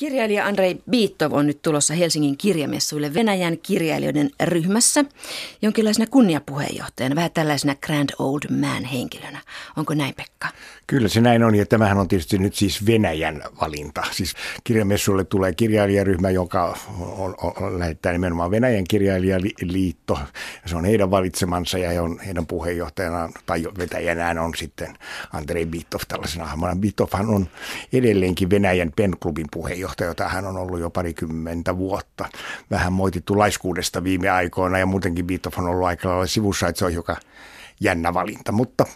Kirjailija Andrei Biittov on nyt tulossa Helsingin kirjamessuille Venäjän kirjailijoiden ryhmässä jonkinlaisena kunniapuheenjohtajana, vähän tällaisena grand old man henkilönä. Onko näin Pekka? Kyllä se näin on ja tämähän on tietysti nyt siis Venäjän valinta. Siis kirjamessuille tulee kirjailijaryhmä, joka on, on, on, lähettää nimenomaan Venäjän kirjailijaliitto. Se on heidän valitsemansa ja on heidän puheenjohtajanaan tai vetäjänään on sitten Andrei Biittov tällaisena hahmona. Biittovhan on edelleenkin Venäjän penklubin puheenjohtaja puheenjohtaja, jota hän on ollut jo parikymmentä vuotta. Vähän moitittu laiskuudesta viime aikoina ja muutenkin Beatles on ollut aika lailla sivussa, että se on joka jännä valinta, mutta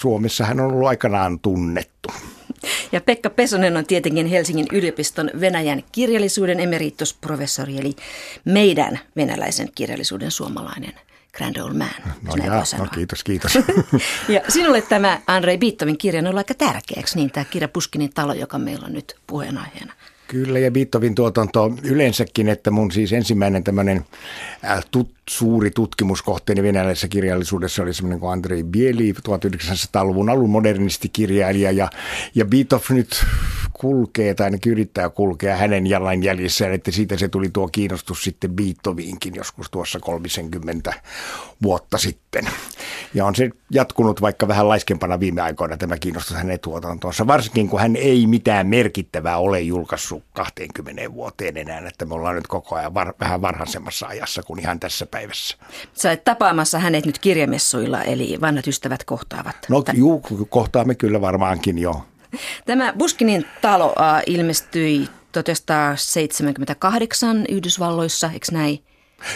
Suomessa hän on ollut aikanaan tunnettu. Ja Pekka Pesonen on tietenkin Helsingin yliopiston Venäjän kirjallisuuden emeritusprofessori, eli meidän venäläisen kirjallisuuden suomalainen grand old man. No, jaa, no kiitos, kiitos. ja sinulle tämä Andrei Biittovin kirja on ollut aika tärkeäksi, niin tämä kirja Puskinin talo, joka meillä on nyt puheenaiheena. Kyllä, ja Beethoven tuotanto yleensäkin, että mun siis ensimmäinen tämmöinen äh, tut, suuri tutkimuskohteeni venäläisessä kirjallisuudessa oli semmoinen kuin Andrei Bieli, 1900-luvun alun modernistikirjailija, ja, ja Beethoven nyt kulkee tai ainakin yrittää kulkea hänen jalanjäljissään, että siitä se tuli tuo kiinnostus sitten Beethovenkin joskus tuossa 30 vuotta sitten. Ja on se jatkunut vaikka vähän laiskempana viime aikoina tämä kiinnostus hänen tuotantoonsa, varsinkin kun hän ei mitään merkittävää ole julkaissut 20 vuoteen enää, että me ollaan nyt koko ajan var, vähän varhaisemmassa ajassa kuin ihan tässä päivässä. Sä olet tapaamassa hänet nyt kirjamessuilla, eli vanhat ystävät kohtaavat. No juu, kohtaamme kyllä varmaankin jo. Tämä Buskinin talo äh, ilmestyi 1978 Yhdysvalloissa, eikö näin?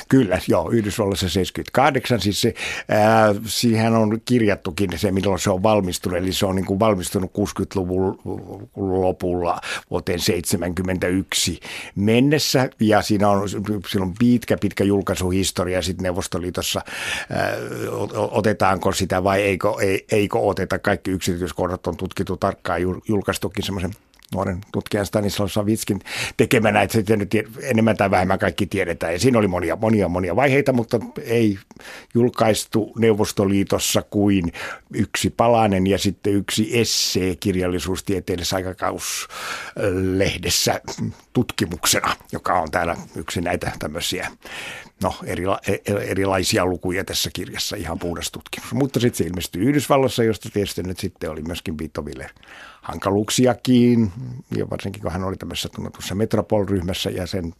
Kyllä, joo, Yhdysvalloissa 78, siis se, ää, siihen on kirjattukin se, milloin se on valmistunut, eli se on niin kuin valmistunut 60-luvun lopulla vuoteen 71 mennessä, ja siinä on, siinä on pitkä, pitkä julkaisuhistoria sitten Neuvostoliitossa, ää, otetaanko sitä vai eikö, ei, eikö oteta, kaikki yksityiskohdat on tutkittu tarkkaan, julkaistukin semmoisen nuoren tutkijan Stanislav Savitskin tekemänä, että sitten nyt enemmän tai vähemmän kaikki tiedetään. Ja siinä oli monia, monia, monia vaiheita, mutta ei julkaistu Neuvostoliitossa kuin yksi palanen ja sitten yksi essee kirjallisuustieteellisessä aikakauslehdessä tutkimuksena, joka on täällä yksi näitä tämmöisiä no, erila, e, e, erilaisia lukuja tässä kirjassa, ihan puhdas tutkimus. Mutta sitten se ilmestyi Yhdysvalloissa, josta tietysti nyt sitten oli myöskin Beethovenille hankaluuksiakin, ja varsinkin kun hän oli tämmöisessä tunnetussa Metropol-ryhmässä ja sen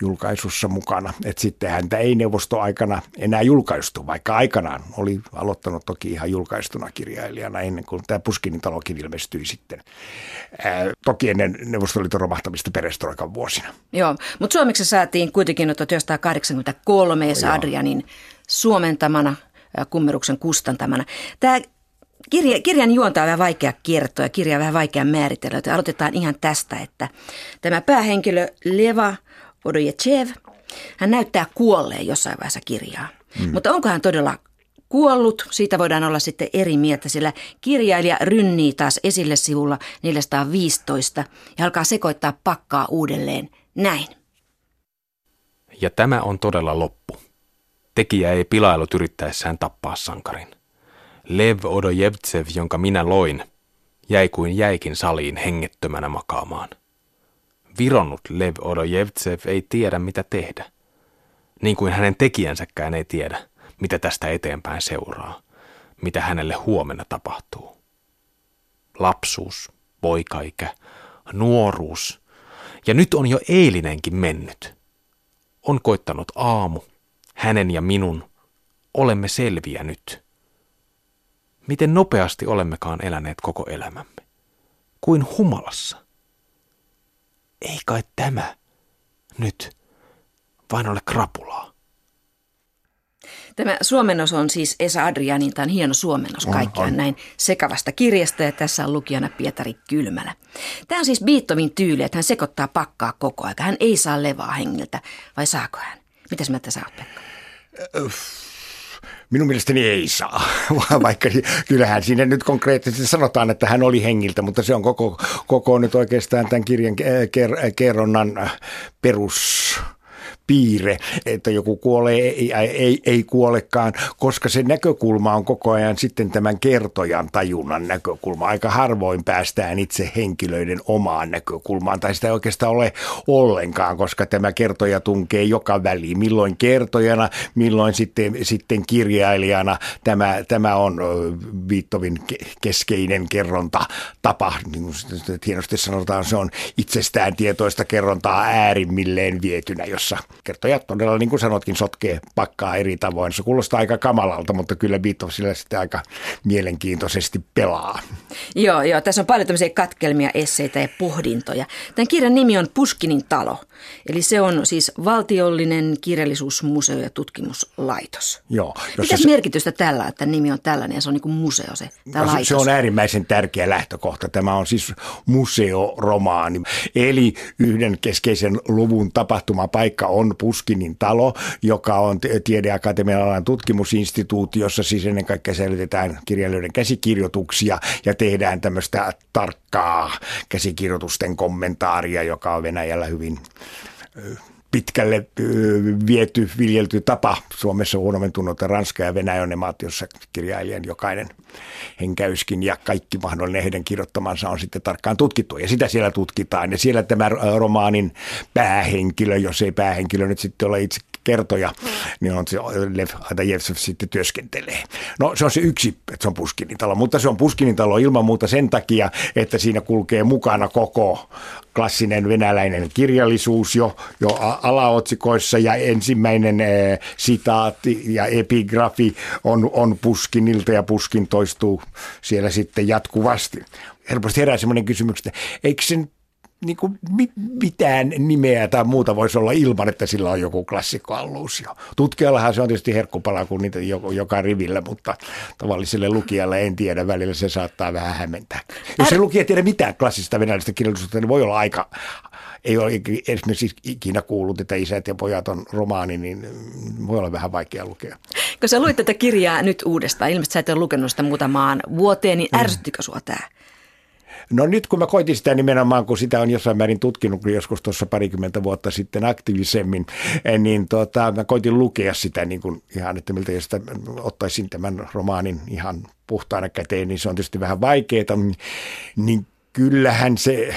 julkaisussa mukana. Että sitten häntä ei neuvostoaikana enää julkaistu, vaikka aikanaan oli aloittanut toki ihan julkaistuna kirjailijana ennen kuin tämä Puskinin talokin ilmestyi sitten. Ää, toki ennen Neuvostoliiton romahtamista perestroikan vuosina. Joo, mutta suomeksi saatiin kuitenkin 1983 Esa Adrianin suomentamana kummeruksen kustantamana. Tämä Kirja, kirjan juonta on vähän vaikea kertoa ja kirja on vähän vaikea määritellä, joten aloitetaan ihan tästä, että tämä päähenkilö Leva Odojechev, hän näyttää kuolleen jossain vaiheessa kirjaa. Mm. Mutta onko hän todella kuollut? Siitä voidaan olla sitten eri mieltä, sillä kirjailija rynnii taas esille sivulla 415 ja alkaa sekoittaa pakkaa uudelleen näin. Ja tämä on todella loppu. Tekijä ei pilailut yrittäessään tappaa sankarin. Lev Odojevtsev, jonka minä loin, jäi kuin jäikin saliin hengettömänä makaamaan. Vironnut Lev Odojevtsev ei tiedä, mitä tehdä. Niin kuin hänen tekijänsäkään ei tiedä, mitä tästä eteenpäin seuraa, mitä hänelle huomenna tapahtuu. Lapsuus, poikaikä, nuoruus, ja nyt on jo eilinenkin mennyt. On koittanut aamu, hänen ja minun, olemme selviä nyt. Miten nopeasti olemmekaan eläneet koko elämämme? Kuin humalassa. Ei kai tämä nyt vain ole krapulaa. Tämä suomennos on siis Esa Adrianin, tämä on hieno suomennos kaikkiaan näin sekavasta kirjasta ja tässä on lukijana Pietari Kylmälä. Tämä on siis Beethovenin tyyli, että hän sekoittaa pakkaa koko ajan. Hän ei saa levaa hengiltä, vai saako hän? Mitäs mieltä sä oot, Pekka? Minun mielestäni ei saa, vaikka kyllähän siinä nyt konkreettisesti sanotaan, että hän oli hengiltä, mutta se on koko, koko nyt oikeastaan tämän kirjan kerronnan perus piirre, että joku kuolee ei, ei, ei kuolekaan, koska se näkökulma on koko ajan sitten tämän kertojan tajunnan näkökulma. Aika harvoin päästään itse henkilöiden omaan näkökulmaan, tai sitä ei oikeastaan ole ollenkaan, koska tämä kertoja tunkee joka väliin. Milloin kertojana, milloin sitten, sitten kirjailijana. Tämä, tämä on Viittovin keskeinen kerronta tapa, niin kuin hienosti sanotaan, se on itsestään tietoista kerrontaa äärimmilleen vietynä, jossa kertoja todella, niin kuin sanotkin, sotkee pakkaa eri tavoin. Se kuulostaa aika kamalalta, mutta kyllä Beatles sillä sitten aika mielenkiintoisesti pelaa. Joo, joo. Tässä on paljon tämmöisiä katkelmia, esseitä ja pohdintoja. Tämän kirjan nimi on Puskinin talo. Eli se on siis valtiollinen kirjallisuusmuseo- ja tutkimuslaitos. Joo. Mitä se... merkitystä tällä, että nimi on tällainen ja se on niin kuin museo se, tämä no, laitos? Se on äärimmäisen tärkeä lähtökohta. Tämä on siis museoromaani. Eli yhden keskeisen luvun tapahtumapaikka on Puskinin talo, joka on Tiedeakatemian alan tutkimusinstituutiossa. Siis ennen kaikkea säilytetään kirjailijoiden käsikirjoituksia ja tehdään tämmöistä tarkkaa käsikirjoitusten kommentaaria, joka on Venäjällä hyvin pitkälle viety, viljelty tapa. Suomessa huonommin tunnutta Ranska ja Venäjä on ne maat, joissa kirjailijan jokainen henkäyskin ja kaikki mahdollinen heidän kirjoittamansa on sitten tarkkaan tutkittu. Ja sitä siellä tutkitaan. Ja siellä tämä romaanin päähenkilö, jos ei päähenkilö nyt sitten ole itse kertoja, niin on se Lev Adajevsev sitten työskentelee. No se on se yksi, että se on Puskinin talo, mutta se on Puskinin talo ilman muuta sen takia, että siinä kulkee mukana koko klassinen venäläinen kirjallisuus jo, jo alaotsikoissa ja ensimmäinen äh, sitaatti ja epigrafi on, on Puskinilta ja Puskin toistuu siellä sitten jatkuvasti. Helposti herää sellainen kysymys, että eikö sen niin kuin mitään nimeä tai muuta voisi olla ilman, että sillä on joku klassikkoalluusio. Tutkijallahan se on tietysti herkkupala kuin niitä joka rivillä, mutta tavalliselle lukijalle en tiedä. Välillä se saattaa vähän hämmentää. Jos se lukija tiedä mitään klassista venäläistä kirjallisuutta, niin voi olla aika, ei ole esimerkiksi ikinä kuullut, että isät ja pojat on romaani, niin voi olla vähän vaikea lukea. Kun sä luit tätä kirjaa nyt uudestaan, ilmeisesti sä et ole lukenut sitä muutamaan vuoteen, niin mm. ärsyttikö sua tämä? No nyt kun mä koitin sitä nimenomaan, kun sitä on jossain määrin tutkinut joskus tuossa parikymmentä vuotta sitten aktiivisemmin, eh, niin tota, mä koitin lukea sitä niin kuin ihan, että miltä jos ottaisin tämän romaanin ihan puhtaana käteen, niin se on tietysti vähän vaikeaa, niin kyllähän se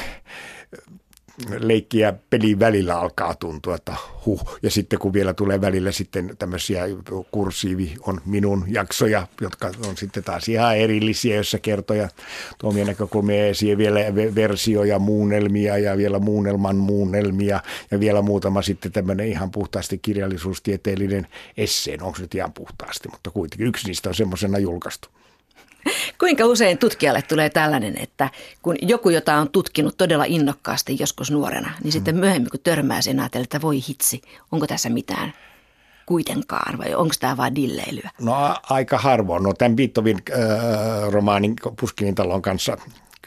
leikkiä pelin välillä alkaa tuntua, että huh. Ja sitten kun vielä tulee välillä sitten tämmöisiä kursiivi on minun jaksoja, jotka on sitten taas ihan erillisiä, joissa kertoja tuomia näkökulmia esiin vielä versioja, muunnelmia ja vielä muunnelman muunnelmia ja vielä muutama sitten tämmöinen ihan puhtaasti kirjallisuustieteellinen esseen, onko se nyt ihan puhtaasti, mutta kuitenkin yksi niistä on semmoisena julkaistu. Kuinka usein tutkijalle tulee tällainen, että kun joku, jota on tutkinut todella innokkaasti joskus nuorena, niin sitten mm. myöhemmin kun törmää sen ajatella, että voi hitsi, onko tässä mitään kuitenkaan vai onko tämä vain dilleilyä? No aika harvoin. No tämän Beethoven äh, romaanin Puskinin talon kanssa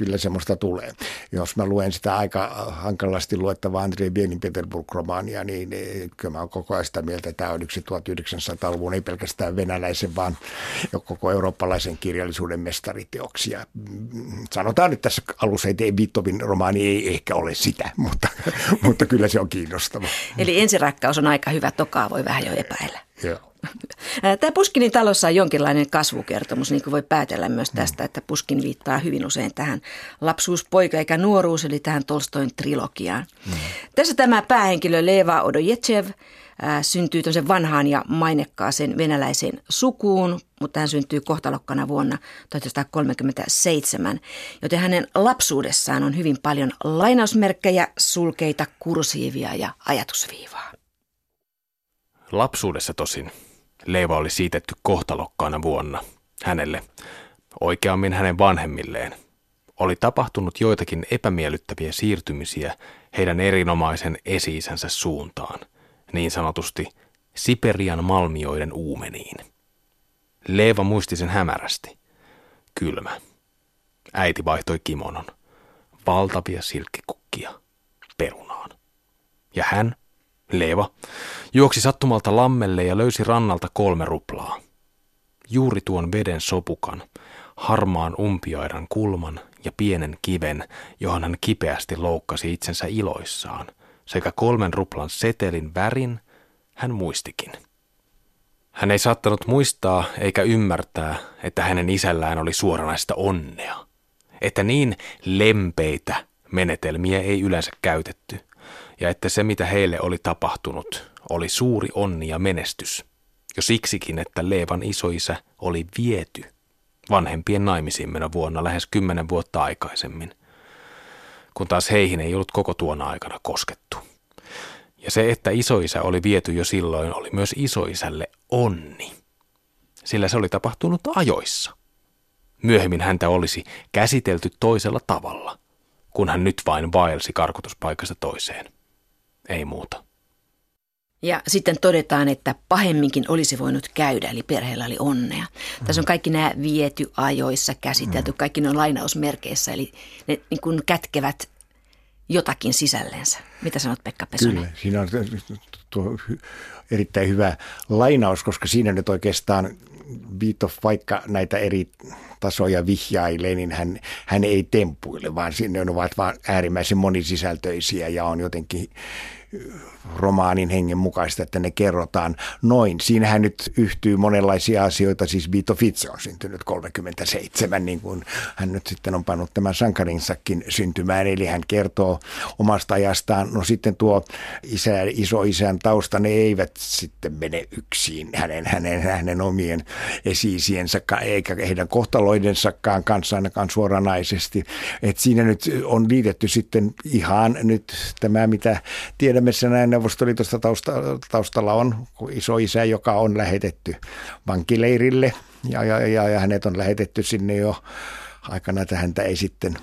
kyllä semmoista tulee. Jos mä luen sitä aika hankalasti luettavaa Andrei Bienin Peterburg-romaania, niin, niin kyllä mä oon koko ajan sitä mieltä, että tämä on yksi 1900-luvun ei pelkästään venäläisen, vaan jo koko eurooppalaisen kirjallisuuden mestariteoksia. Sanotaan nyt tässä alussa, että Beethoven romaani ei ehkä ole sitä, mutta, mutta kyllä se on kiinnostava. Eli ensirakkaus on aika hyvä, tokaa voi vähän jo epäillä. Joo. Tämä Puskinin talossa on jonkinlainen kasvukertomus, niin kuin voi päätellä myös tästä, että Puskin viittaa hyvin usein tähän lapsuuspoika eikä nuoruus, eli tähän Tolstoin trilogiaan. Mm. Tässä tämä päähenkilö Leva Odojechev syntyy tosen vanhaan ja mainekkaaseen venäläiseen sukuun, mutta hän syntyy kohtalokkana vuonna 1937, joten hänen lapsuudessaan on hyvin paljon lainausmerkkejä, sulkeita, kursiivia ja ajatusviivaa. Lapsuudessa tosin Leiva oli siitetty kohtalokkaana vuonna hänelle, oikeammin hänen vanhemmilleen. Oli tapahtunut joitakin epämiellyttäviä siirtymisiä heidän erinomaisen esiisänsä suuntaan, niin sanotusti Siperian malmioiden uumeniin. Leeva muisti sen hämärästi. Kylmä. Äiti vaihtoi kimonon. Valtavia silkkikukkia. Perunaan. Ja hän Leeva, juoksi sattumalta lammelle ja löysi rannalta kolme ruplaa. Juuri tuon veden sopukan, harmaan umpiaidan kulman ja pienen kiven, johon hän kipeästi loukkasi itsensä iloissaan, sekä kolmen ruplan setelin värin hän muistikin. Hän ei saattanut muistaa eikä ymmärtää, että hänen isällään oli suoranaista onnea. Että niin lempeitä menetelmiä ei yleensä käytetty, ja että se mitä heille oli tapahtunut oli suuri onni ja menestys, jo siksikin, että Leevan isoisä oli viety vanhempien naimisiin mennä vuonna lähes kymmenen vuotta aikaisemmin, kun taas heihin ei ollut koko tuona aikana koskettu. Ja se, että isoisä oli viety jo silloin, oli myös isoisälle onni, sillä se oli tapahtunut ajoissa. Myöhemmin häntä olisi käsitelty toisella tavalla, kun hän nyt vain vaelsi karkotuspaikasta toiseen. Ei muuta. Ja sitten todetaan, että pahemminkin olisi voinut käydä, eli perheellä oli onnea. Mm. Tässä on kaikki nämä viety ajoissa käsitelty, mm. kaikki ne on lainausmerkeissä, eli ne niin kuin kätkevät jotakin sisällensä. Mitä sanot Pekka Pesonen? Kyllä, siinä on tuo erittäin hyvä lainaus, koska siinä nyt oikeastaan Beat vaikka näitä eri tasoja vihjailee, niin hän, hän ei tempuile, vaan sinne ovat vaan äärimmäisen monisisältöisiä ja on jotenkin romaanin hengen mukaista, että ne kerrotaan noin. Siinähän nyt yhtyy monenlaisia asioita, siis Vito Fitze on syntynyt 37, niin kuin hän nyt sitten on pannut tämän sankarinsakin syntymään, eli hän kertoo omasta ajastaan. No sitten tuo isä, isoisän tausta, ne eivät sitten mene yksin hänen, hänen, hänen omien esiisiensä, eikä heidän kohtaloidensakaan kanssa ainakaan suoranaisesti. Et siinä nyt on liitetty sitten ihan nyt tämä, mitä tiedämme sen Neuvostoliitosta taustalla on iso isä, joka on lähetetty vankileirille ja, ja, ja, ja hänet on lähetetty sinne jo aikana, että häntä ei sitten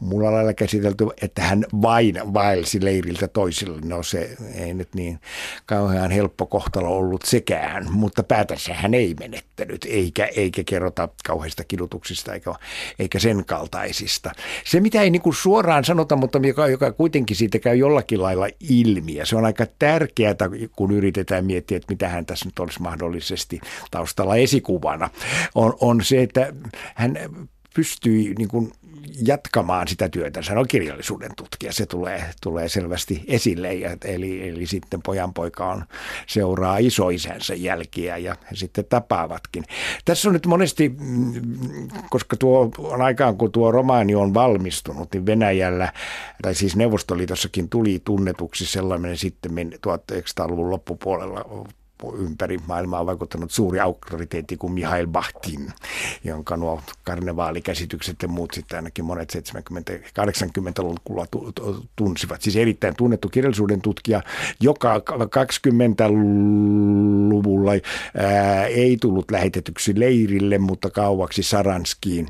mulla lailla käsitelty, että hän vain vaelsi leiriltä toisille. No se ei nyt niin kauhean helppo kohtalo ollut sekään, mutta päätänsä hän ei menettänyt, eikä, eikä kerrota kauheista kidutuksista eikä, eikä sen kaltaisista. Se, mitä ei niin suoraan sanota, mutta joka, joka kuitenkin siitä käy jollakin lailla ilmi, ja se on aika tärkeää, kun yritetään miettiä, että mitä hän tässä nyt olisi mahdollisesti taustalla esikuvana, on, on se, että hän pystyi niin kuin jatkamaan sitä työtä. Hän on kirjallisuuden tutkija, se tulee, tulee selvästi esille. Ja, eli, eli sitten pojanpoika on, seuraa isoisänsä jälkiä ja he sitten tapaavatkin. Tässä on nyt monesti, mm, koska tuo on aikaan kun tuo romaani on valmistunut, niin Venäjällä, tai siis Neuvostoliitossakin tuli tunnetuksi sellainen sitten 1900-luvun loppupuolella ympäri maailmaa vaikuttanut suuri auktoriteetti kuin Mihail Bachtin, jonka nuo karnevaalikäsitykset ja muut sitten ainakin monet 70-80-luvulla tunsivat. Siis erittäin tunnettu kirjallisuuden tutkija, joka 20-luvulla ää, ei tullut lähetetyksi leirille, mutta kauaksi Saranskiin,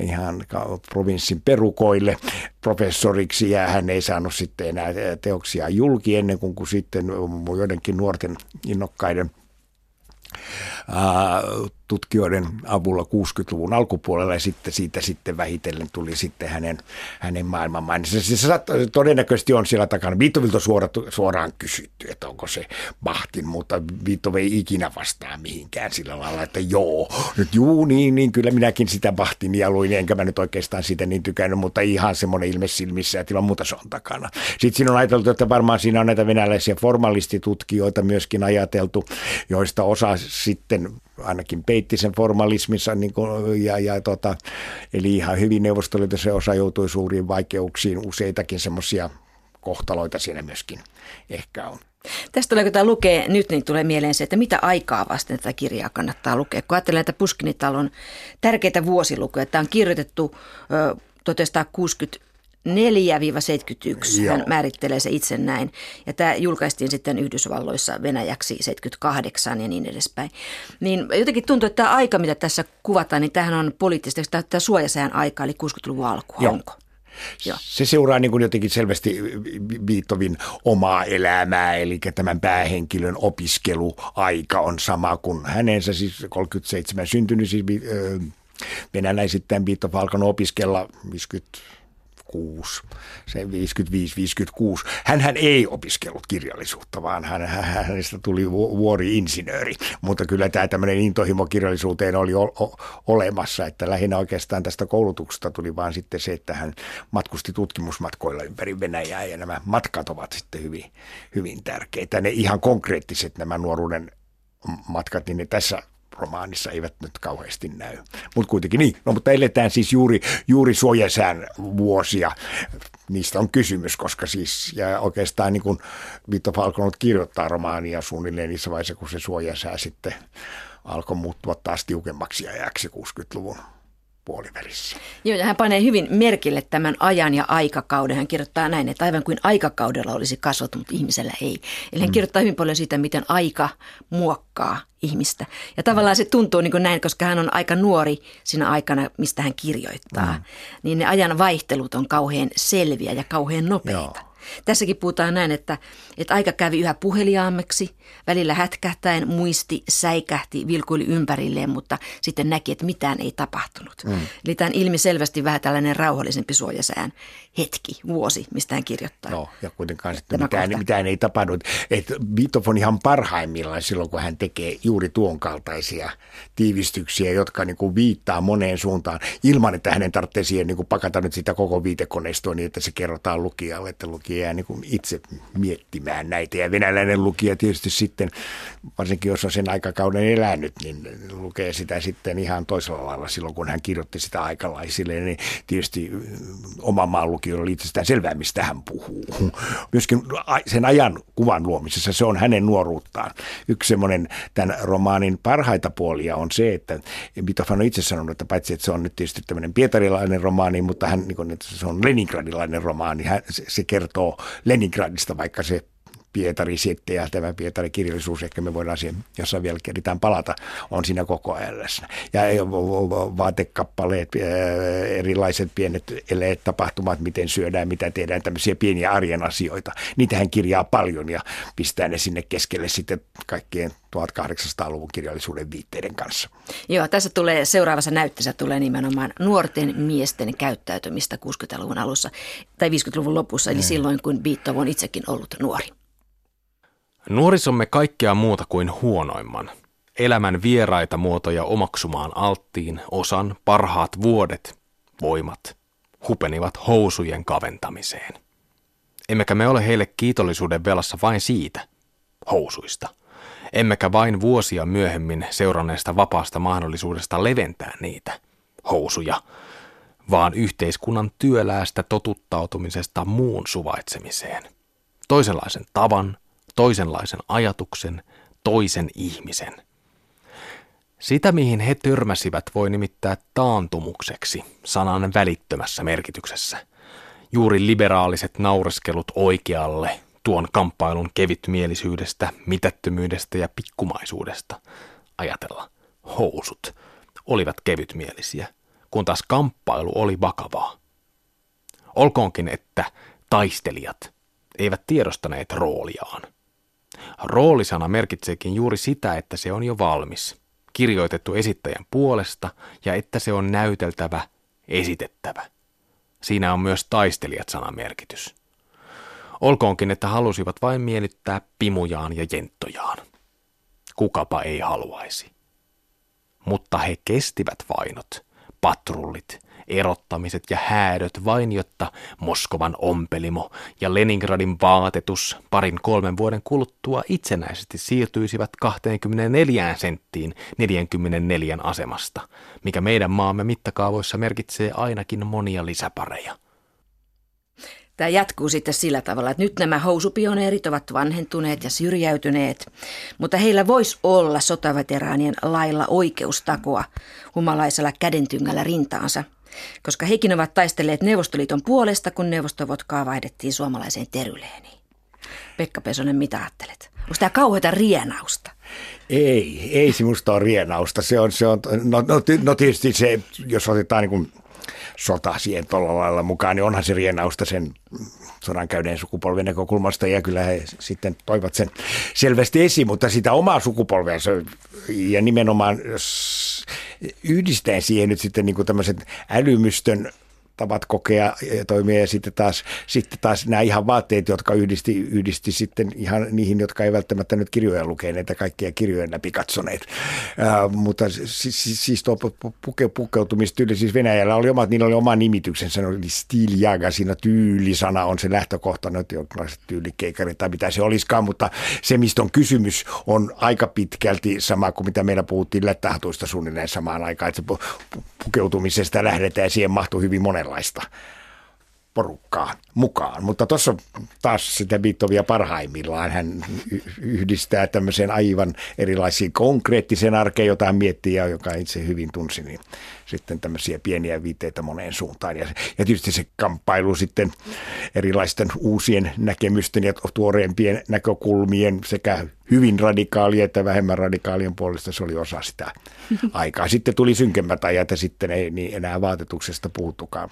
ihan provinssin perukoille professoriksi ja hän ei saanut sitten enää teoksia julki ennen kuin, kuin sitten joidenkin nuorten innokkaiden Hokkaido. Tutkijoiden avulla 60-luvun alkupuolella ja sitten siitä sitten vähitellen tuli sitten hänen, hänen maailmanmaininsa. Se, se todennäköisesti on siellä takana. Viittovilta suora, suoraan kysytty, että onko se Bahtin, mutta Viitto ei ikinä vastaa mihinkään sillä lailla, että joo, nyt juu, niin, niin kyllä minäkin sitä Bahtinia luin, enkä mä nyt oikeastaan sitä niin tykännyt, mutta ihan semmoinen ilme silmissä, että ilman muuta se on takana. Sitten siinä on ajateltu, että varmaan siinä on näitä venäläisiä formalistitutkijoita myöskin ajateltu, joista osa sitten ainakin peitti sen formalismissa, niin kuin, ja, ja tota, eli ihan hyvin Neuvostoliitossa se osa joutui suuriin vaikeuksiin, useitakin semmoisia kohtaloita siinä myöskin ehkä on. Tästä tulee, kun tämä lukee nyt, niin tulee mieleen se, että mitä aikaa vasten tätä kirjaa kannattaa lukea. Kun ajattelee, että Puskinitalon tärkeitä vuosilukuja, tämä on kirjoitettu 1960 4-71, hän määrittelee se itse näin. Ja tämä julkaistiin sitten Yhdysvalloissa Venäjäksi 78 ja niin edespäin. Niin jotenkin tuntuu, että tämä aika, mitä tässä kuvataan, niin tämähän on poliittisesti, tämä suojasään aika, eli 60-luvun alku, Joo. onko? Joo. Se seuraa niin kuin jotenkin selvästi Viittovin omaa elämää, eli tämän päähenkilön opiskeluaika on sama kuin hänensä, siis 37 syntynyt, siis venäläisittäin Viittov alkanut opiskella 50 56, se 55-56. Hänhän ei opiskellut kirjallisuutta, vaan hän, hänestä tuli vuori-insinööri, mutta kyllä tämä tämmöinen intohimo kirjallisuuteen oli olemassa, että lähinnä oikeastaan tästä koulutuksesta tuli vaan sitten se, että hän matkusti tutkimusmatkoilla ympäri Venäjää ja nämä matkat ovat sitten hyvin, hyvin tärkeitä. Ne ihan konkreettiset nämä nuoruuden matkat, niin ne tässä romaanissa eivät nyt kauheasti näy. Mutta kuitenkin niin. No mutta eletään siis juuri, juuri suojasään vuosia. Niistä on kysymys, koska siis ja oikeastaan niin kuin Vitto Falkonut kirjoittaa romaania suunnilleen niissä vaiheissa, kun se suojasää sitten alkoi muuttua taas tiukemmaksi ajaksi 60-luvun puolivälissä. Joo, ja hän panee hyvin merkille tämän ajan ja aikakauden. Hän kirjoittaa näin, että aivan kuin aikakaudella olisi kasvattu, mutta ihmisellä ei. Eli hän mm. kirjoittaa hyvin paljon siitä, miten aika muokkaa ihmistä. Ja tavallaan se tuntuu niin kuin näin, koska hän on aika nuori siinä aikana, mistä hän kirjoittaa. Mm. Niin ne ajan vaihtelut on kauhean selviä ja kauhean nopeita. Joo. Tässäkin puhutaan näin, että, että aika kävi yhä puheliaammeksi, välillä hätkähtäen muisti, säikähti, vilkuili ympärilleen, mutta sitten näki, että mitään ei tapahtunut. Mm. Eli tämä on ilmiselvästi vähän tällainen rauhallisempi suojasään hetki, vuosi, mistä hän kirjoittaa. Joo, ja kuitenkaan sitten mitään, mitään ei tapahtunut. Että Beethoven on ihan parhaimmillaan silloin, kun hän tekee juuri tuon kaltaisia tiivistyksiä, jotka niin kuin viittaa moneen suuntaan, ilman että hänen tarvitsee siihen niin kuin pakata nyt sitä koko viitekoneistoa niin, että se kerrotaan lukijalle, että lukija jää niin kuin itse miettimään näitä. Ja venäläinen lukija tietysti sitten, varsinkin jos on sen aikakauden elänyt, niin lukee sitä sitten ihan toisella lailla silloin, kun hän kirjoitti sitä aikalaisille, niin tietysti oma maan lukija oli itsestään selvää, mistä hän puhuu. Myöskin sen ajan kuvan luomisessa se on hänen nuoruuttaan. Yksi semmoinen tämän romaanin parhaita puolia on se, että Bitofan on itse sanonut, että paitsi että se on nyt tietysti tämmöinen pietarilainen romaani, mutta hän, niin kuin, se on leningradilainen romaani, hän, se, se kertoo Leningradista, vaikka se Pietari sitten ja tämä Pietarin kirjallisuus, ehkä me voidaan siihen jossain vielä keritään palata, on siinä koko ajan läsnä. Ja vaatekappaleet, erilaiset pienet eleet, tapahtumat, miten syödään, mitä tehdään, tämmöisiä pieniä arjen asioita. Niitä hän kirjaa paljon ja pistää ne sinne keskelle sitten kaikkien 1800-luvun kirjallisuuden viitteiden kanssa. Joo, tässä tulee seuraavassa näyttössä tulee nimenomaan nuorten miesten käyttäytymistä 60-luvun alussa tai 50-luvun lopussa, eli mm. silloin kun Beethoven on itsekin ollut nuori. Nuorisomme kaikkea muuta kuin huonoimman. Elämän vieraita muotoja omaksumaan alttiin osan parhaat vuodet, voimat, hupenivat housujen kaventamiseen. Emmekä me ole heille kiitollisuuden velassa vain siitä, housuista. Emmekä vain vuosia myöhemmin seuranneesta vapaasta mahdollisuudesta leventää niitä, housuja, vaan yhteiskunnan työläästä totuttautumisesta muun suvaitsemiseen. Toisenlaisen tavan, toisenlaisen ajatuksen, toisen ihmisen. Sitä, mihin he törmäsivät, voi nimittää taantumukseksi sanan välittömässä merkityksessä. Juuri liberaaliset naureskelut oikealle tuon kamppailun kevytmielisyydestä, mitättömyydestä ja pikkumaisuudesta. Ajatella, housut olivat kevytmielisiä, kun taas kamppailu oli vakavaa. Olkoonkin, että taistelijat eivät tiedostaneet rooliaan – Roolisana merkitseekin juuri sitä, että se on jo valmis, kirjoitettu esittäjän puolesta ja että se on näyteltävä, esitettävä. Siinä on myös taistelijat sanan merkitys. Olkoonkin, että halusivat vain miellyttää pimujaan ja jenttojaan. Kukapa ei haluaisi. Mutta he kestivät vainot, patrullit, erottamiset ja häädöt vain, jotta Moskovan ompelimo ja Leningradin vaatetus parin kolmen vuoden kuluttua itsenäisesti siirtyisivät 24 senttiin 44 asemasta, mikä meidän maamme mittakaavoissa merkitsee ainakin monia lisäpareja. Tämä jatkuu sitten sillä tavalla, että nyt nämä housupioneerit ovat vanhentuneet ja syrjäytyneet, mutta heillä voisi olla sotaveteraanien lailla oikeus takoa humalaisella kädentyngällä rintaansa – koska hekin ovat taistelleet Neuvostoliiton puolesta, kun neuvostovotkaa vaihdettiin suomalaiseen teryleeniin. Pekka Pesonen, mitä ajattelet? Onko tämä kauheita rienausta? Ei, ei se musta ole rienausta. Se on, se on, no, no, no tietysti se, jos otetaan niin kuin sota siihen tuolla lailla mukaan, niin onhan se rienausta sen sodan käydeen sukupolven näkökulmasta ja kyllä he sitten toivat sen selvästi esiin, mutta sitä omaa sukupolvea ja nimenomaan yhdistäen siihen nyt sitten niin kuin tämmöiset älymystön tavat kokea ja toimia ja sitten taas, sitten taas nämä ihan vaatteet, jotka yhdisti, yhdisti sitten ihan niihin, jotka ei välttämättä nyt kirjoja lukeneet ja kaikkia kirjojen läpi katsoneet. Äh, mutta siis, siis tuo puke, pukeutumistyyli, siis Venäjällä oli omat, niillä oli oma nimityksensä, se oli stiljaga, siinä tyylisana on se lähtökohta, nyt jonkinlaiset tyylikeikari tai mitä se olisikaan, mutta se, mistä on kysymys, on aika pitkälti sama kuin mitä meillä puhuttiin lättähatuista suunnilleen samaan aikaan, että se pukeutumisesta lähdetään ja siihen mahtuu hyvin monenlaista porukkaa mukaan. Mutta tuossa taas sitä Beethovia parhaimmillaan. Hän yhdistää tämmöiseen aivan erilaisiin konkreettisen arkeen, jota hän miettii ja joka itse hyvin tunsi, niin sitten tämmöisiä pieniä viitteitä moneen suuntaan. Ja, ja tietysti se kamppailu sitten erilaisten uusien näkemysten ja tuoreempien näkökulmien sekä hyvin radikaalien että vähemmän radikaalien puolesta se oli osa sitä aikaa. Sitten tuli synkemmät ajat ja sitten ei niin enää vaatetuksesta puhuttukaan.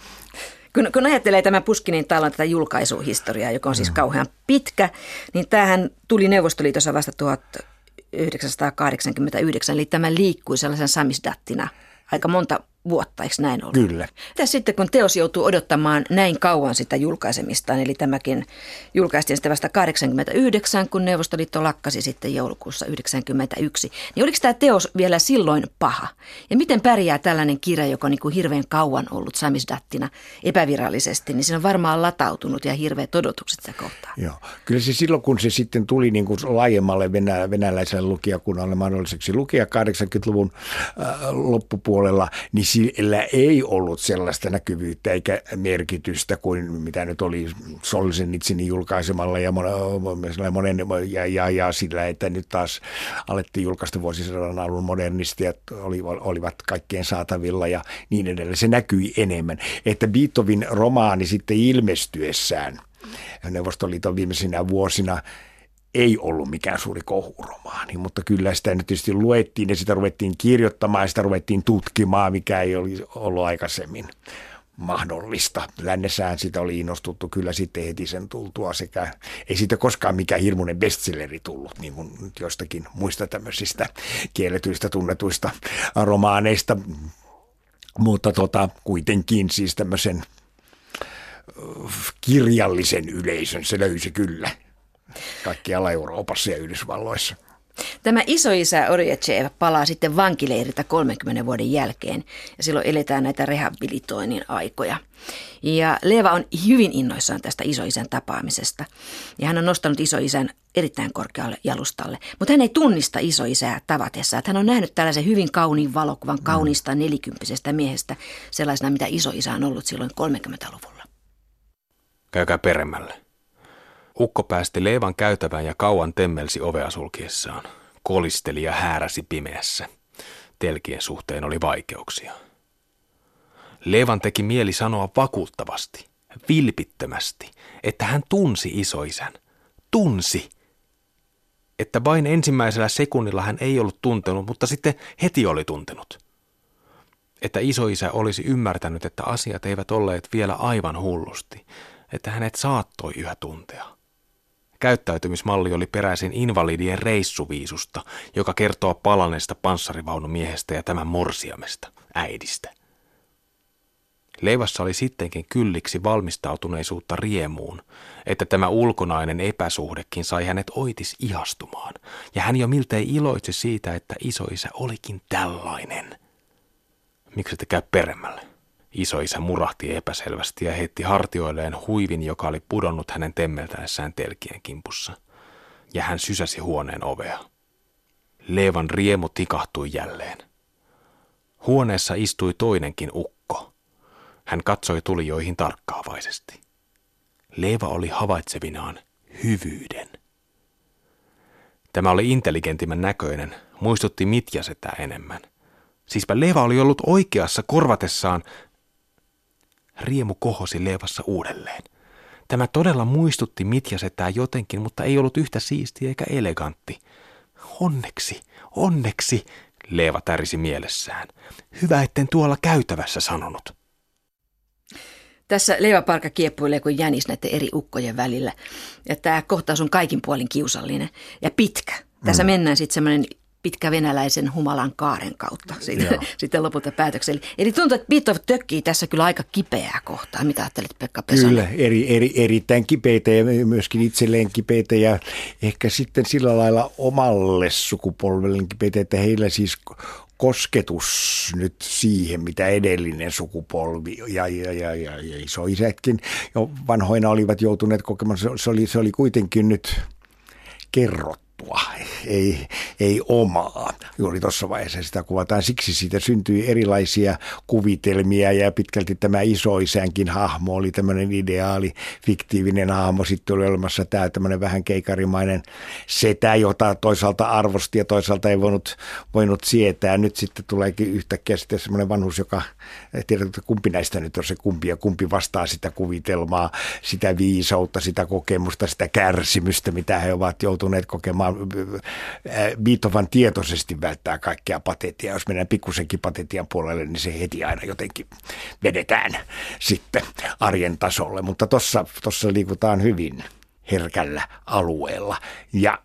Kun, kun ajattelee tämän Puskinin talon tätä julkaisuhistoriaa, joka on siis mm. kauhean pitkä, niin tämähän tuli Neuvostoliitossa vasta 1989, eli tämä liikkui sellaisen samisdattina aika monta vuotta, eikö näin ollut? Kyllä. Mitä sitten, kun teos joutuu odottamaan näin kauan sitä julkaisemistaan, eli tämäkin julkaistiin sitten vasta 89, kun Neuvostoliitto lakkasi sitten joulukuussa 91, niin oliko tämä teos vielä silloin paha? Ja miten pärjää tällainen kirja, joka on niin kuin hirveän kauan ollut samisdattina epävirallisesti, niin siinä on varmaan latautunut ja hirveät odotukset sitä kohtaa. Joo, kyllä se silloin, kun se sitten tuli niin kuin laajemmalle venä, venäläiselle lukijakunnalle mahdolliseksi lukea 80-luvun äh, loppupuolella, niin sillä ei ollut sellaista näkyvyyttä eikä merkitystä kuin mitä nyt oli Solzhenitsinin julkaisemalla ja monen, ja, ja, ja sillä, että nyt taas alettiin julkaista vuosisadan alun modernistia, olivat kaikkien saatavilla ja niin edelleen. Se näkyi enemmän. Että Beethoven romaani sitten ilmestyessään Neuvostoliiton viimeisinä vuosina – ei ollut mikään suuri kohuromaani, mutta kyllä sitä nyt tietysti luettiin ja sitä ruvettiin kirjoittamaan ja sitä ruvettiin tutkimaan, mikä ei olisi ollut aikaisemmin mahdollista. Lännessään sitä oli innostuttu kyllä sitten heti sen tultua sekä ei siitä koskaan mikään hirmuinen bestselleri tullut, niin kuin jostakin muista tämmöisistä kielletyistä tunnetuista romaaneista, mutta tota, kuitenkin siis tämmöisen kirjallisen yleisön se löysi kyllä kaikkialla Euroopassa ja Yhdysvalloissa. Tämä isoisä Orjechev palaa sitten vankileiriltä 30 vuoden jälkeen ja silloin eletään näitä rehabilitoinnin aikoja. Ja Leva on hyvin innoissaan tästä isoisän tapaamisesta ja hän on nostanut isoisän erittäin korkealle jalustalle. Mutta hän ei tunnista isoisää tavatessa. Hän on nähnyt tällaisen hyvin kauniin valokuvan mm. kaunista nelikymppisestä miehestä sellaisena, mitä isoisä on ollut silloin 30-luvulla. Käykää peremmälle. Ukko päästi Leevan käytävään ja kauan temmelsi ovea sulkiessaan. Kolisteli ja hääräsi pimeässä. Telkien suhteen oli vaikeuksia. Leevan teki mieli sanoa vakuuttavasti, vilpittömästi, että hän tunsi isoisän. Tunsi! Että vain ensimmäisellä sekunnilla hän ei ollut tuntenut, mutta sitten heti oli tuntenut. Että isoisä olisi ymmärtänyt, että asiat eivät olleet vielä aivan hullusti, että hänet saattoi yhä tuntea. Käyttäytymismalli oli peräisin invalidien reissuviisusta, joka kertoo palaneesta panssarivaunumiehestä ja tämän morsiamesta, äidistä. Leivassa oli sittenkin kylliksi valmistautuneisuutta riemuun, että tämä ulkonainen epäsuhdekin sai hänet oitis ihastumaan, ja hän jo miltei iloitsi siitä, että isoisä olikin tällainen. Miksi te käy peremmälle? Isoisä murahti epäselvästi ja heitti hartioilleen huivin, joka oli pudonnut hänen temmeltäessään telkien kimpussa. Ja hän sysäsi huoneen ovea. Leevan riemu tikahtui jälleen. Huoneessa istui toinenkin ukko. Hän katsoi tulijoihin tarkkaavaisesti. Leeva oli havaitsevinaan hyvyyden. Tämä oli intelligentimän näköinen, muistutti mitjasetää enemmän. Siispä Leeva oli ollut oikeassa korvatessaan, Riemu kohosi Leevassa uudelleen. Tämä todella muistutti mitjasetää jotenkin, mutta ei ollut yhtä siisti eikä elegantti. Onneksi, onneksi, Leeva tärisi mielessään. Hyvä, etten tuolla käytävässä sanonut. Tässä leiväparka kieppuilee kuin jänis näiden eri ukkojen välillä. Ja tämä kohtaus on kaikin puolin kiusallinen ja pitkä. Tässä mm. mennään sitten semmoinen pitkä venäläisen humalan kaaren kautta sitten, sitten lopulta päätöksellä. Eli tuntuu, että Beethoven tökkii tässä kyllä aika kipeää kohtaa. Mitä ajattelet Pekka Pesonen? Kyllä, eri, eri, erittäin kipeitä ja myöskin itselleen kipeitä ja ehkä sitten sillä lailla omalle sukupolvelle kipeitä, että heillä siis kosketus nyt siihen, mitä edellinen sukupolvi ja, ja, ja, ja, ja isoisätkin jo vanhoina olivat joutuneet kokemaan. Se oli, se oli kuitenkin nyt kerrottu tuttua, ei, ei omaa. Juuri tuossa vaiheessa sitä kuvataan. Siksi siitä syntyi erilaisia kuvitelmia ja pitkälti tämä isoisänkin hahmo oli tämmöinen ideaali, fiktiivinen hahmo. Sitten oli olemassa tämä tämmöinen vähän keikarimainen setä, jota toisaalta arvosti ja toisaalta ei voinut, voinut sietää. Nyt sitten tuleekin yhtäkkiä sitten semmoinen vanhus, joka, tiedät, että kumpi näistä nyt on se kumpi ja kumpi vastaa sitä kuvitelmaa, sitä viisautta, sitä kokemusta, sitä kärsimystä, mitä he ovat joutuneet kokemaan Beethoven tietoisesti välttää kaikkea patetia. Jos mennään pikkusenkin patetian puolelle, niin se heti aina jotenkin vedetään sitten arjen tasolle. Mutta tuossa liikutaan hyvin herkällä alueella. Ja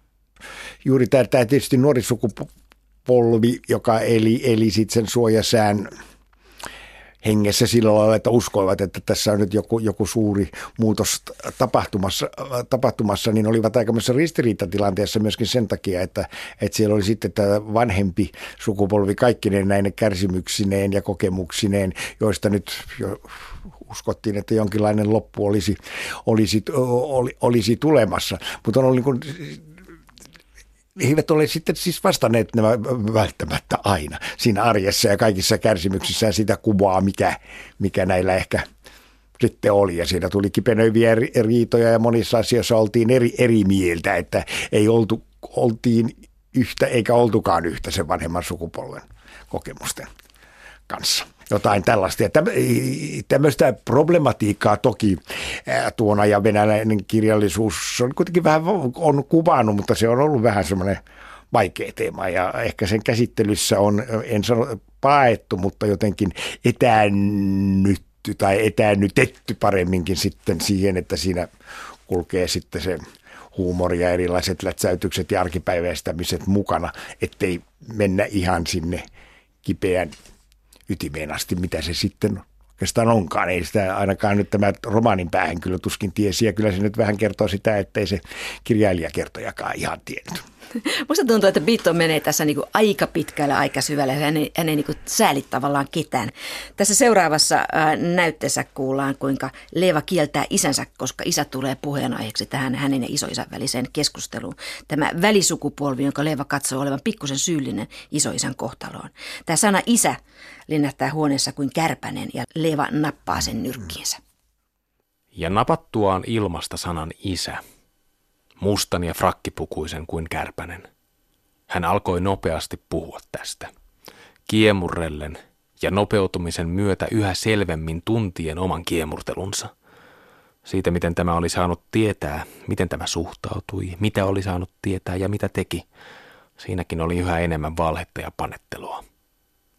juuri tämä tietysti nuori sukupolvi, joka eli, eli sitten sen suojasään hengessä sillä lailla, että uskoivat, että tässä on nyt joku, joku suuri muutos tapahtumassa, tapahtumassa, niin olivat aikamoisessa ristiriitatilanteessa myöskin sen takia, että, että siellä oli sitten tämä vanhempi sukupolvi kaikkineen näine kärsimyksineen ja kokemuksineen, joista nyt jo uskottiin, että jonkinlainen loppu olisi, olisi, oli, olisi tulemassa. Mutta on ollut niin eivät ole sitten siis vastanneet nämä välttämättä aina siinä arjessa ja kaikissa kärsimyksissä sitä kuvaa, mikä, mikä näillä ehkä sitten oli. Ja siinä tuli kipenöiviä riitoja ja monissa asioissa oltiin eri, eri mieltä, että ei oltu, oltiin yhtä eikä oltukaan yhtä sen vanhemman sukupolven kokemusten kanssa jotain tällaista. Ja tämmöistä problematiikkaa toki tuona ja venäläinen kirjallisuus on kuitenkin vähän on kuvannut, mutta se on ollut vähän semmoinen vaikea teema ja ehkä sen käsittelyssä on, en sano paettu, mutta jotenkin etäännytty tai etäännytetty paremminkin sitten siihen, että siinä kulkee sitten se huumori ja erilaiset lätsäytykset ja arkipäiväistämiset mukana, ettei mennä ihan sinne kipeän ytimeen asti, mitä se sitten oikeastaan onkaan. Ei sitä ainakaan nyt tämä romaanin päähän kyllä tuskin tiesi ja kyllä se nyt vähän kertoo sitä, ettei se kirjailijakertojakaan ihan tiennyt. Musta tuntuu, että Beaton menee tässä niin kuin aika pitkällä, aika syvällä. Hän ei, hän ei niin kuin sääli tavallaan ketään. Tässä seuraavassa ää, näytteessä kuullaan, kuinka Leeva kieltää isänsä, koska isä tulee puheenaiheeksi tähän hänen ja isoisän väliseen keskusteluun. Tämä välisukupolvi, jonka Leeva katsoo olevan pikkusen syyllinen isoisän kohtaloon. Tämä sana isä linnähtää huoneessa kuin kärpänen ja Leeva nappaa sen nyrkkiinsä. Ja napattuaan ilmasta sanan isä – mustan ja frakkipukuisen kuin kärpänen. Hän alkoi nopeasti puhua tästä. Kiemurrellen ja nopeutumisen myötä yhä selvemmin tuntien oman kiemurtelunsa. Siitä, miten tämä oli saanut tietää, miten tämä suhtautui, mitä oli saanut tietää ja mitä teki. Siinäkin oli yhä enemmän valhetta ja panettelua.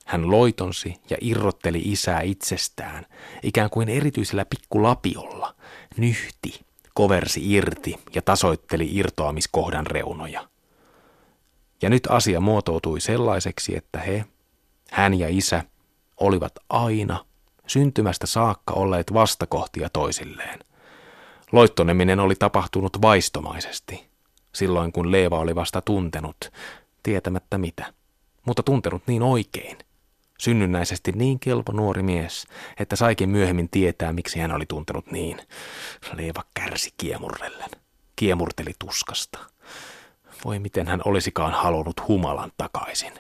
Hän loitonsi ja irrotteli isää itsestään, ikään kuin erityisellä pikkulapiolla, nyhti koversi irti ja tasoitteli irtoamiskohdan reunoja. Ja nyt asia muotoutui sellaiseksi, että he, hän ja isä, olivat aina syntymästä saakka olleet vastakohtia toisilleen. Loittoneminen oli tapahtunut vaistomaisesti, silloin kun Leeva oli vasta tuntenut, tietämättä mitä, mutta tuntenut niin oikein – synnynnäisesti niin kelpo nuori mies, että saikin myöhemmin tietää, miksi hän oli tuntenut niin. Leeva kärsi kiemurrellen. Kiemurteli tuskasta. Voi miten hän olisikaan halunnut humalan takaisin.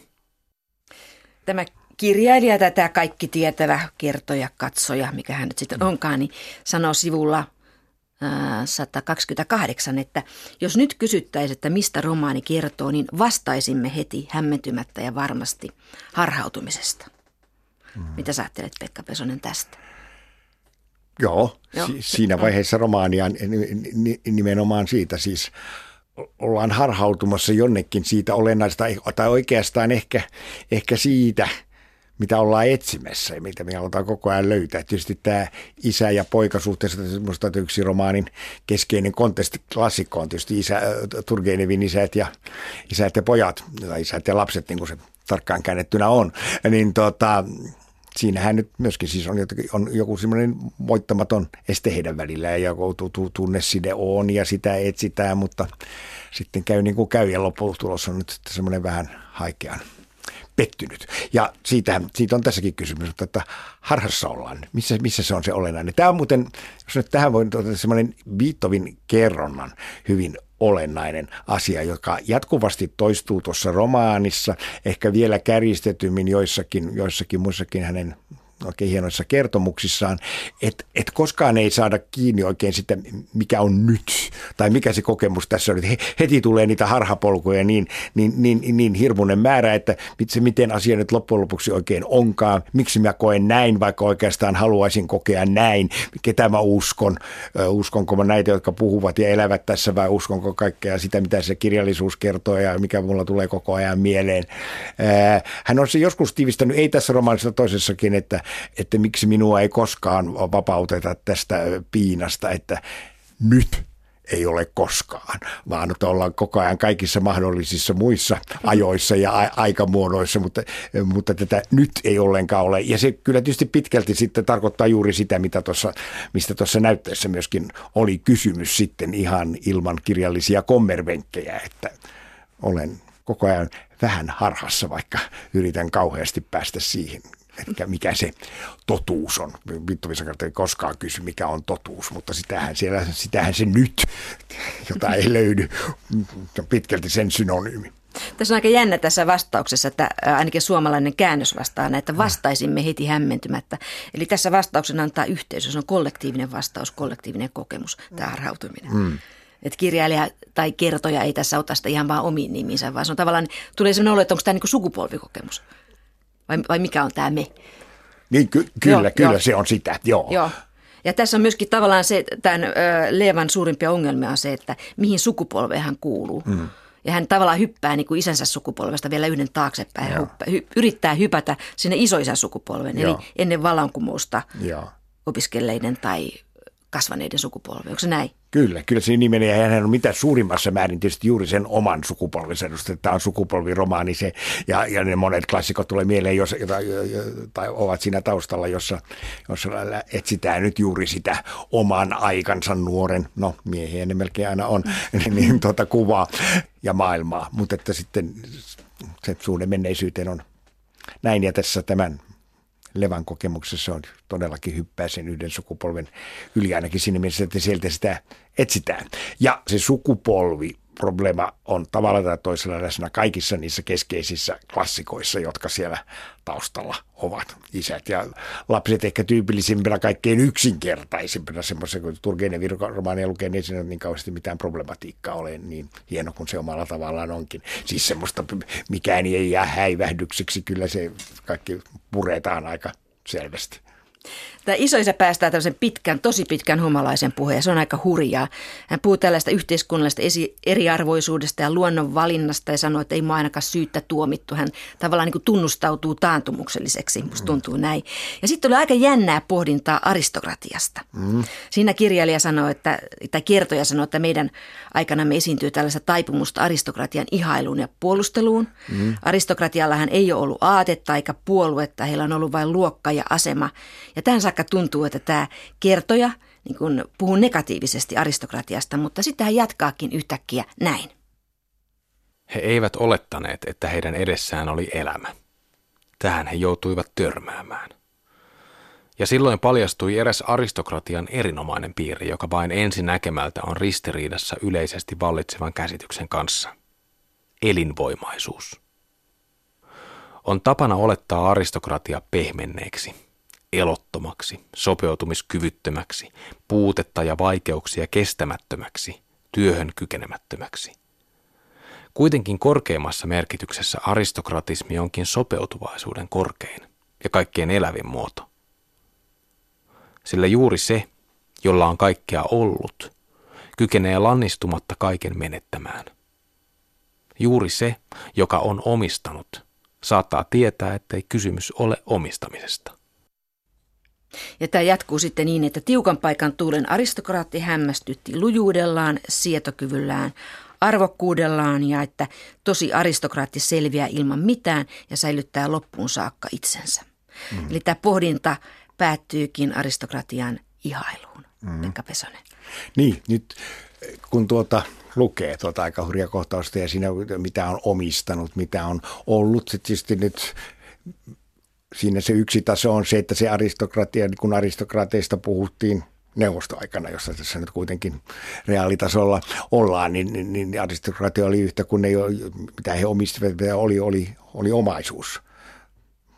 Tämä kirjailija, tätä kaikki tietävä kertoja, katsoja, mikä hän nyt sitten onkaan, niin sanoo sivulla 128, että jos nyt kysyttäisiin, että mistä romaani kertoo, niin vastaisimme heti hämmentymättä ja varmasti harhautumisesta. Mm. Mitä sä ajattelet Pekka Pesonen tästä? Joo, Joo. Si- siinä vaiheessa romaania nimenomaan siitä siis ollaan harhautumassa jonnekin siitä olennaista, tai oikeastaan ehkä, ehkä siitä – mitä ollaan etsimässä ja mitä me halutaan koko ajan löytää. Tietysti tämä isä- ja poikasuhteessa, minusta yksi romaanin keskeinen kontesti klassikko on tietysti isä, Turgenevin isät ja, isät ja pojat, tai isät ja lapset, niin kuin se tarkkaan käännettynä on. Niin tota, siinähän nyt myöskin siis on, jotakin, on joku semmoinen voittamaton este heidän välillään ja tunneside on ja sitä etsitään, mutta sitten käy niin kuin käy ja lopputulos on nyt semmoinen vähän haikean pettynyt. Ja siitä, siitä on tässäkin kysymys, että harhassa ollaan. Missä, missä se on se olennainen? Tämä on muuten, jos nyt tähän voi tuota semmoinen Viittovin kerronnan hyvin olennainen asia, joka jatkuvasti toistuu tuossa romaanissa, ehkä vielä kärjistetymmin joissakin, joissakin muissakin hänen oikein hienoissa kertomuksissaan, että et koskaan ei saada kiinni oikein sitä, mikä on nyt, tai mikä se kokemus tässä on. Että heti tulee niitä harhapolkuja niin, niin, niin, niin hirmuinen määrä, että se miten asia nyt loppujen lopuksi oikein onkaan, miksi mä koen näin, vaikka oikeastaan haluaisin kokea näin, ketä mä uskon, uskonko mä näitä, jotka puhuvat ja elävät tässä, vai uskonko kaikkea sitä, mitä se kirjallisuus kertoo ja mikä mulla tulee koko ajan mieleen. Hän on se joskus tiivistänyt, ei tässä romaanissa toisessakin, että että miksi minua ei koskaan vapauteta tästä piinasta, että nyt ei ole koskaan, vaan että ollaan koko ajan kaikissa mahdollisissa muissa ajoissa ja a- aikamuodoissa, mutta, mutta tätä nyt ei ollenkaan ole. Ja se kyllä tietysti pitkälti sitten tarkoittaa juuri sitä, mitä tossa, mistä tuossa näytteessä myöskin oli kysymys sitten ihan ilman kirjallisia kommervenkkejä, että olen koko ajan vähän harhassa, vaikka yritän kauheasti päästä siihen että mikä se totuus on. Vittuvisakarta ei koskaan kysy, mikä on totuus, mutta sitähän, siellä, sitähän se nyt, jota ei löydy, on pitkälti sen synonyymi. Tässä on aika jännä tässä vastauksessa, että ainakin suomalainen käännös vastaa että vastaisimme heti hämmentymättä. Eli tässä vastauksen antaa yhteisö, se on kollektiivinen vastaus, kollektiivinen kokemus, tämä harhautuminen. Mm. Että kirjailija tai kertoja ei tässä ota sitä ihan vaan omiin niminsä, vaan se on tavallaan, tulee sellainen olo, että onko tämä niin sukupolvikokemus. Vai, vai mikä on tämä me? Niin, ky- kyllä, joo, kyllä joo. se on sitä, joo. joo. Ja tässä on myöskin tavallaan se, tämän ö, Leevan suurimpia ongelmia on se, että mihin sukupolveen hän kuuluu. Mm. Ja hän tavallaan hyppää niin kuin isänsä sukupolvesta vielä yhden taaksepäin ja hyppää, hy, yrittää hypätä sinne isoisän sukupolven, Joo. eli ennen vallankumousta Joo. opiskelleiden tai kasvaneiden sukupolvi. Onko se näin? Kyllä, kyllä se nimi ja hän on mitä suurimmassa määrin tietysti juuri sen oman sukupolvensa edustaja. Tämä on sukupolviromaani se, ja, ja ne monet klassikot tulee mieleen, jos, jota, tai ovat siinä taustalla, jossa, jossa etsitään nyt juuri sitä oman aikansa nuoren, no miehiä ne melkein aina on, niin, niin tuota kuvaa ja maailmaa. Mutta että sitten se suhde menneisyyteen on näin, ja tässä tämän Levan kokemuksessa on todellakin hyppää sen yhden sukupolven yli ainakin siinä mielessä, että sieltä sitä etsitään. Ja se sukupolvi probleema on tavalla tai toisella läsnä kaikissa niissä keskeisissä klassikoissa, jotka siellä taustalla ovat. Isät ja lapset ehkä tyypillisimpänä kaikkein yksinkertaisimpana semmoisen, kun Turgenev romaania lukee, niin siinä niin kauheasti mitään problematiikkaa ole niin hieno kuin se omalla tavallaan onkin. Siis semmoista, mikään ei jää häivähdykseksi, kyllä se kaikki puretaan aika selvästi. Tämä isoisä päästää tällaisen pitkän, tosi pitkän humalaisen puheen. Se on aika hurjaa. Hän puhuu tällaista yhteiskunnallisesta esi- eriarvoisuudesta ja luonnon valinnasta ja sanoo, että ei mua ainakaan syyttä tuomittu. Hän tavallaan niin kuin tunnustautuu taantumukselliseksi, musta tuntuu näin. Ja sitten oli aika jännää pohdintaa aristokratiasta. Mm. Siinä kirjailija sanoi, että, tai kertoja sanoi, että meidän aikana me esiintyy tällaista taipumusta aristokratian ihailuun ja puolusteluun. Mm. Aristokratiallahan ei ole ollut aatetta eikä puoluetta, heillä on ollut vain luokka ja asema. Ja tähän saakka tuntuu, että tämä kertoja niin kun puhuu negatiivisesti aristokratiasta, mutta sitten hän jatkaakin yhtäkkiä näin. He eivät olettaneet, että heidän edessään oli elämä. Tähän he joutuivat törmäämään. Ja silloin paljastui eräs aristokratian erinomainen piirre, joka vain ensi näkemältä on ristiriidassa yleisesti vallitsevan käsityksen kanssa. Elinvoimaisuus. On tapana olettaa aristokratia pehmenneeksi, elottomaksi, sopeutumiskyvyttömäksi, puutetta ja vaikeuksia kestämättömäksi, työhön kykenemättömäksi. Kuitenkin korkeimmassa merkityksessä aristokratismi onkin sopeutuvaisuuden korkein ja kaikkein elävin muoto. Sillä juuri se, jolla on kaikkea ollut, kykenee lannistumatta kaiken menettämään. Juuri se, joka on omistanut, saattaa tietää, ettei kysymys ole omistamisesta. Ja tämä jatkuu sitten niin, että tiukan paikan tuulen aristokraatti hämmästytti lujuudellaan, sietokyvyllään, arvokkuudellaan ja että tosi aristokraatti selviää ilman mitään ja säilyttää loppuun saakka itsensä. Mm. Eli tämä pohdinta päättyykin aristokratian ihailuun. Mm. Pekka Pesonen. Niin, nyt kun tuota lukee tuota aika hurja kohtausta ja siinä mitä on omistanut, mitä on ollut, sitten tietysti nyt siinä se yksi taso on se, että se aristokratia, niin kun aristokrateista puhuttiin neuvostoaikana, jossa tässä nyt kuitenkin reaalitasolla ollaan, niin, niin, niin aristokratia oli yhtä kuin ne, mitä he omistivat, oli, oli, oli omaisuus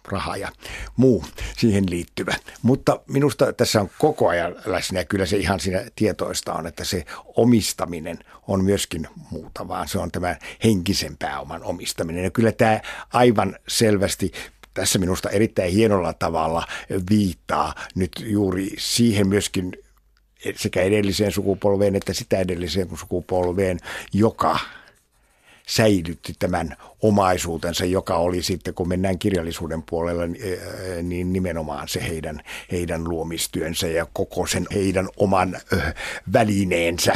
raha ja muu siihen liittyvä. Mutta minusta tässä on koko ajan läsnä ja kyllä se ihan siinä tietoista on, että se omistaminen on myöskin muuta, vaan se on tämä henkisen pääoman omistaminen. Ja kyllä tämä aivan selvästi tässä minusta erittäin hienolla tavalla viittaa nyt juuri siihen myöskin sekä edelliseen sukupolveen että sitä edelliseen sukupolveen, joka säilytti tämän omaisuutensa, joka oli sitten, kun mennään kirjallisuuden puolella, niin nimenomaan se heidän, heidän luomistyönsä ja koko sen heidän oman välineensä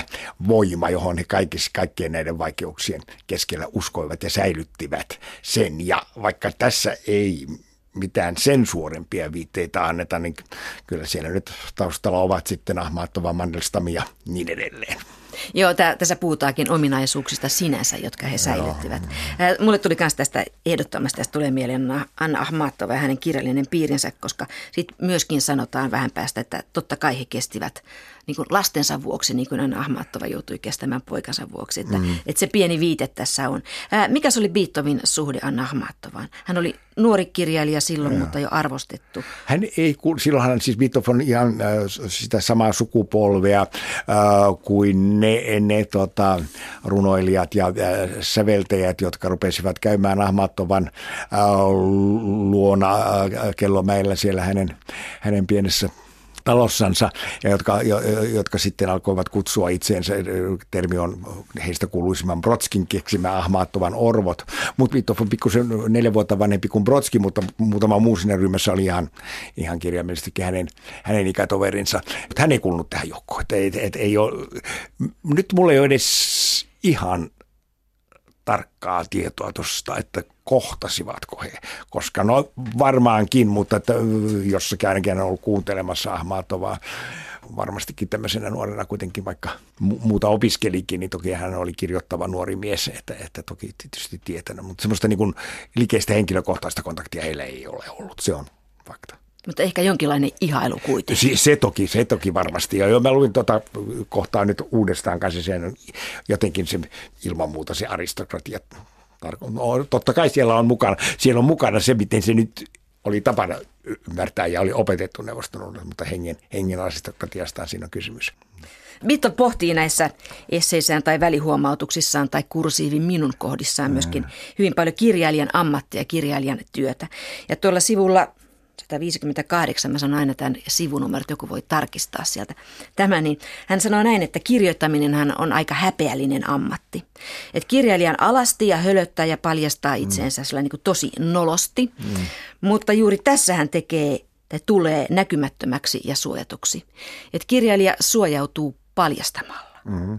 voima, johon he kaikissa, kaikkien näiden vaikeuksien keskellä uskoivat ja säilyttivät sen. Ja vaikka tässä ei mitään sen suorempia viitteitä anneta, niin kyllä siellä nyt taustalla ovat sitten Ahmaattova, Mandelstam ja niin edelleen. Joo, tä, tässä puhutaankin ominaisuuksista sinänsä, jotka he säilyttivät. Joo. Mulle tuli myös tästä ehdottomasti, tästä tulee mieleen Anna Ahmattova ja hänen kirjallinen piirinsä, koska sitten myöskin sanotaan vähän päästä, että totta kai he kestivät niin kuin lastensa vuoksi, niin kuin Anna Ahmattova joutui kestämään poikansa vuoksi. Että, mm. että se pieni viite tässä on. Ää, mikä se oli Beethovenin suhde Anna Ahmattovaan? Hän oli nuori kirjailija silloin, ja. mutta jo arvostettu. Hän ei, silloinhan siis Beethoven ihan äh, sitä samaa sukupolvea äh, kuin ne, ne tota, runoilijat ja äh, säveltäjät, jotka rupesivat käymään Ahmattovan äh, luona äh, kellomäellä siellä hänen, hänen pienessä talossansa, ja jotka, jo, jotka sitten alkoivat kutsua itseensä, termi on heistä kuuluisimman Brodskin keksimä ahmaattovan orvot. Mutta Vittov on pikkusen neljä vuotta vanhempi kuin Brotski, mutta muutama muu siinä ryhmässä oli ihan, ihan kirjaimellisesti hänen, hänen ikätoverinsa. Mutta hän ei kuulunut tähän joukkoon. Et, et, et, ei ole, nyt mulla ei ole edes ihan tarkkaa tietoa tuosta, että kohtasivatko he, koska no varmaankin, mutta että jossakin ainakin on ollut kuuntelemassa Ahmatovaa varmastikin tämmöisenä nuorena kuitenkin, vaikka muuta opiskelikin, niin toki hän oli kirjoittava nuori mies, että, että toki tietysti tietänyt, mutta semmoista niin kuin likeistä henkilökohtaista kontaktia heillä ei ole ollut, se on fakta. Mutta ehkä jonkinlainen ihailu kuitenkin. Se, se toki, se toki varmasti. Ja jo mä luin tuota kohtaa nyt uudestaan kanssa sen, jotenkin se ilman muuta se aristokratia. No, totta kai siellä on mukana, siellä on mukana se, miten se nyt oli tapana ymmärtää ja oli opetettu neuvoston mutta hengen, hengen aristokratiastaan siinä on kysymys. Bitton pohtii näissä esseissään tai välihuomautuksissaan tai kursiivin minun kohdissaan myöskin mm. hyvin paljon kirjailijan ammattia ja kirjailijan työtä. Ja tuolla sivulla 158, mä sanon aina tämän sivunumerot, joku voi tarkistaa sieltä tämä, niin hän sanoo näin, että kirjoittaminen on aika häpeällinen ammatti. Että kirjailijan alasti ja hölöttää ja paljastaa itseensä mm. niin kuin tosi nolosti, mm. mutta juuri tässä hän tekee tai tulee näkymättömäksi ja suojatuksi. Että kirjailija suojautuu paljastamalla. Mm.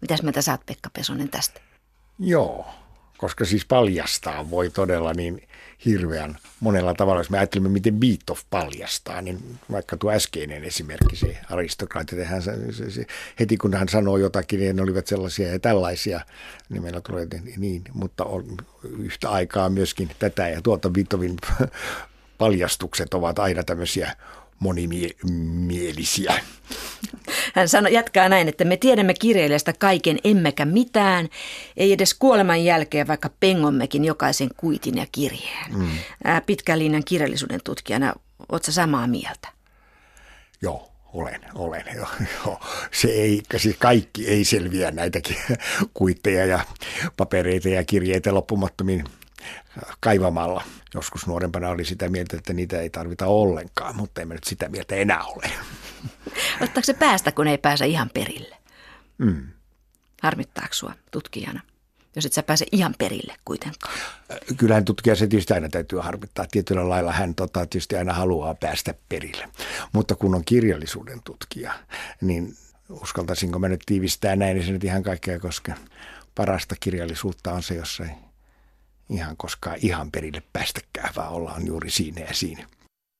Mitäs mieltä saat Pekka Pesonen tästä? Joo, koska siis paljastaa voi todella niin hirveän monella tavalla. Jos me ajattelemme, miten Beethoven paljastaa, niin vaikka tuo äskeinen esimerkki, se aristokraatti, hän, se, se, heti kun hän sanoo jotakin, niin ne olivat sellaisia ja tällaisia, niin meillä tulee niin, mutta on yhtä aikaa myöskin tätä ja tuota Beethovenin paljastukset ovat aina tämmöisiä monimielisiä. Hän sanoi, jatkaa näin, että me tiedämme kirjailijasta kaiken emmekä mitään, ei edes kuoleman jälkeen, vaikka pengommekin jokaisen kuitin ja kirjeen. Mm. Pitkän linjan kirjallisuuden tutkijana, oletko samaa mieltä? Joo, olen, olen. Jo, jo. Se ei, siis kaikki ei selviä näitäkin kuitteja ja papereita ja kirjeitä loppumattomiin kaivamalla. Joskus nuorempana oli sitä mieltä, että niitä ei tarvita ollenkaan, mutta emme nyt sitä mieltä enää ole. Ottaako se päästä, kun ei pääse ihan perille? Mm. Harmittaako sinua tutkijana? jos et sä pääse ihan perille kuitenkaan. Kyllähän tutkija se tietysti aina täytyy harmittaa. Tietyllä lailla hän tota, tietysti aina haluaa päästä perille. Mutta kun on kirjallisuuden tutkija, niin uskaltaisinko mä nyt tiivistää näin, niin se nyt ihan kaikkea, koska parasta kirjallisuutta on se, jossa ei ihan koskaan ihan perille päästäkään, vaan ollaan juuri siinä ja siinä.